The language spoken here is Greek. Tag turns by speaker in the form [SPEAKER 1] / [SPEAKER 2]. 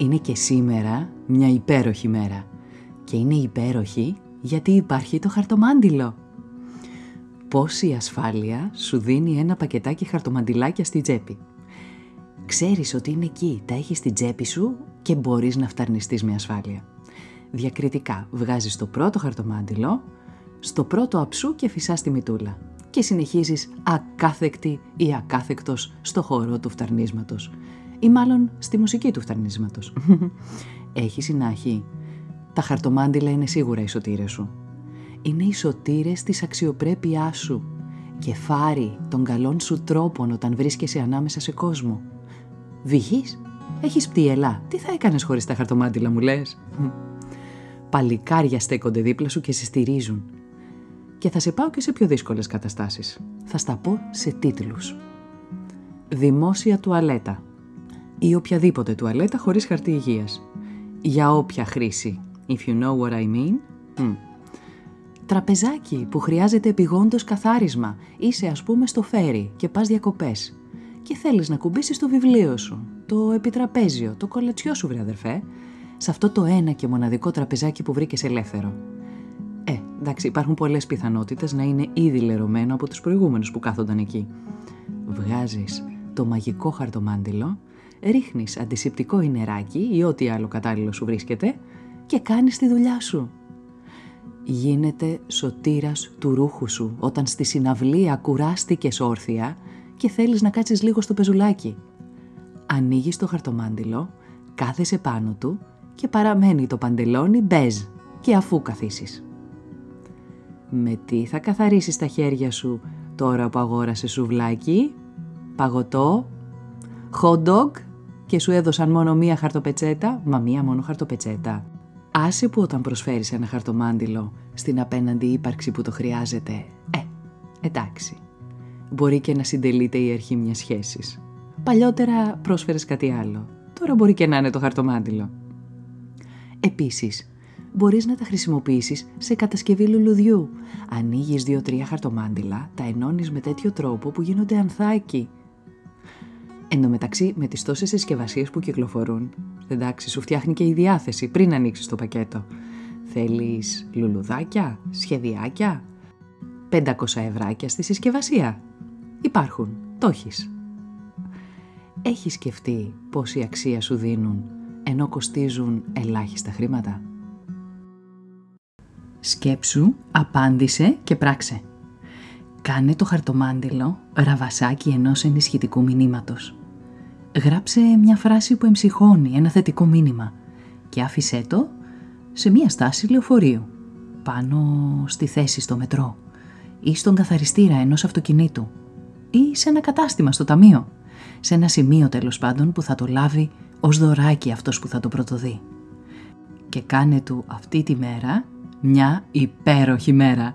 [SPEAKER 1] Είναι και σήμερα μια υπέροχη μέρα. Και είναι υπέροχη γιατί υπάρχει το χαρτομάντιλο. Πόση ασφάλεια σου δίνει ένα πακετάκι χαρτομαντιλάκια στη τσέπη. Ξέρεις ότι είναι εκεί, τα έχεις στην τσέπη σου και μπορείς να φταρνιστείς με ασφάλεια. Διακριτικά βγάζεις το πρώτο χαρτομάντιλο, στο πρώτο αψού και φυσάς τη μητούλα και συνεχίζεις ακάθεκτη ή ακάθεκτος στο χώρο του φταρνίσματος ή μάλλον στη μουσική του φταρνίσματος. Έχει συνάχη. Τα χαρτομάντιλα είναι σίγουρα οι σωτήρες σου. Είναι οι σωτήρες της αξιοπρέπειάς σου και φάρει των καλών σου τρόπων όταν βρίσκεσαι ανάμεσα σε κόσμο. Βυγείς, έχεις πτυελά, τι θα έκανες χωρίς τα χαρτομάντιλα μου λες; Παλικάρια στέκονται δίπλα σου και σε στηρίζουν. Και θα σε πάω και σε πιο δύσκολες καταστάσεις. Θα στα πω σε τίτλους. Δημόσια τουαλέτα ή οποιαδήποτε τουαλέτα χωρίς χαρτί υγείας. Για όποια χρήση. If you know what I mean. Τραπεζάκι που χρειάζεται επιγόντως καθάρισμα. Είσαι ας πούμε στο φέρι και πας διακοπές. Και θέλεις να κουμπίσεις το βιβλίο σου, το επιτραπέζιο, το κολατσιό σου βρε αδερφέ. Σε αυτό το ένα και μοναδικό τραπεζάκι που βρήκες ελεύθερο. Ε, εντάξει, υπάρχουν πολλές πιθανότητες να είναι ήδη λερωμένο από τους προηγούμενους που κάθονταν εκεί. Βγάζεις το μαγικό χαρτομάντιλο ρίχνεις αντισηπτικό ή νεράκι ή ό,τι άλλο κατάλληλο σου βρίσκεται και κάνεις τη δουλειά σου. Γίνεται σωτήρας του ρούχου σου όταν στη συναυλία κουράστηκες όρθια και θέλεις να κάτσεις λίγο στο πεζουλάκι. Ανοίγεις το χαρτομάντιλο, κάθεσαι πάνω του και παραμένει το παντελόνι μπέζ και αφού καθίσεις. Με τι θα καθαρίσεις τα χέρια σου τώρα που αγόρασες σουβλάκι, παγωτό, hot dog; Και σου έδωσαν μόνο μία χαρτοπετσέτα, μα μία μόνο χαρτοπετσέτα. Άσε που όταν προσφέρεις ένα χαρτομάντιλο στην απέναντι ύπαρξη που το χρειάζεται, ε, εντάξει. Μπορεί και να συντελείται η αρχή μιας σχέσης. Παλιότερα πρόσφερες κάτι άλλο. Τώρα μπορεί και να είναι το χαρτομάντιλο. Επίσης, μπορείς να τα χρησιμοποιήσεις σε κατασκευή λουλουδιού. Ανοίγεις δύο-τρία χαρτομάντιλα, τα ενώνεις με τέτοιο τρόπο που γίνονται ανθάκι Εν τω μεταξύ, με τις τόσες συσκευασίες που κυκλοφορούν, εντάξει, σου φτιάχνει και η διάθεση πριν ανοίξεις το πακέτο. Θέλεις λουλουδάκια, σχεδιάκια, 500 ευράκια στη συσκευασία; Υπάρχουν, το έχεις. Έχεις σκεφτεί πόση αξία σου δίνουν ενώ κοστίζουν ελάχιστα χρήματα; Σκέψου, απάντησε και πράξε. Κάνε το χαρτομάντιλο ραβασάκι ενός ενισχυτικού μηνύματος. Γράψε μια φράση που εμψυχώνει ένα θετικό μήνυμα και άφησέ το σε μια στάση λεωφορείου, πάνω στη θέση στο μετρό ή στον καθαριστήρα ενός αυτοκινήτου ή σε ένα κατάστημα στο ταμείο, σε ένα σημείο τέλος πάντων που θα το λάβει ως δωράκι αυτός που θα το πρωτοδεί. Και κάνε του αυτή τη μέρα μια υπέροχη μέρα.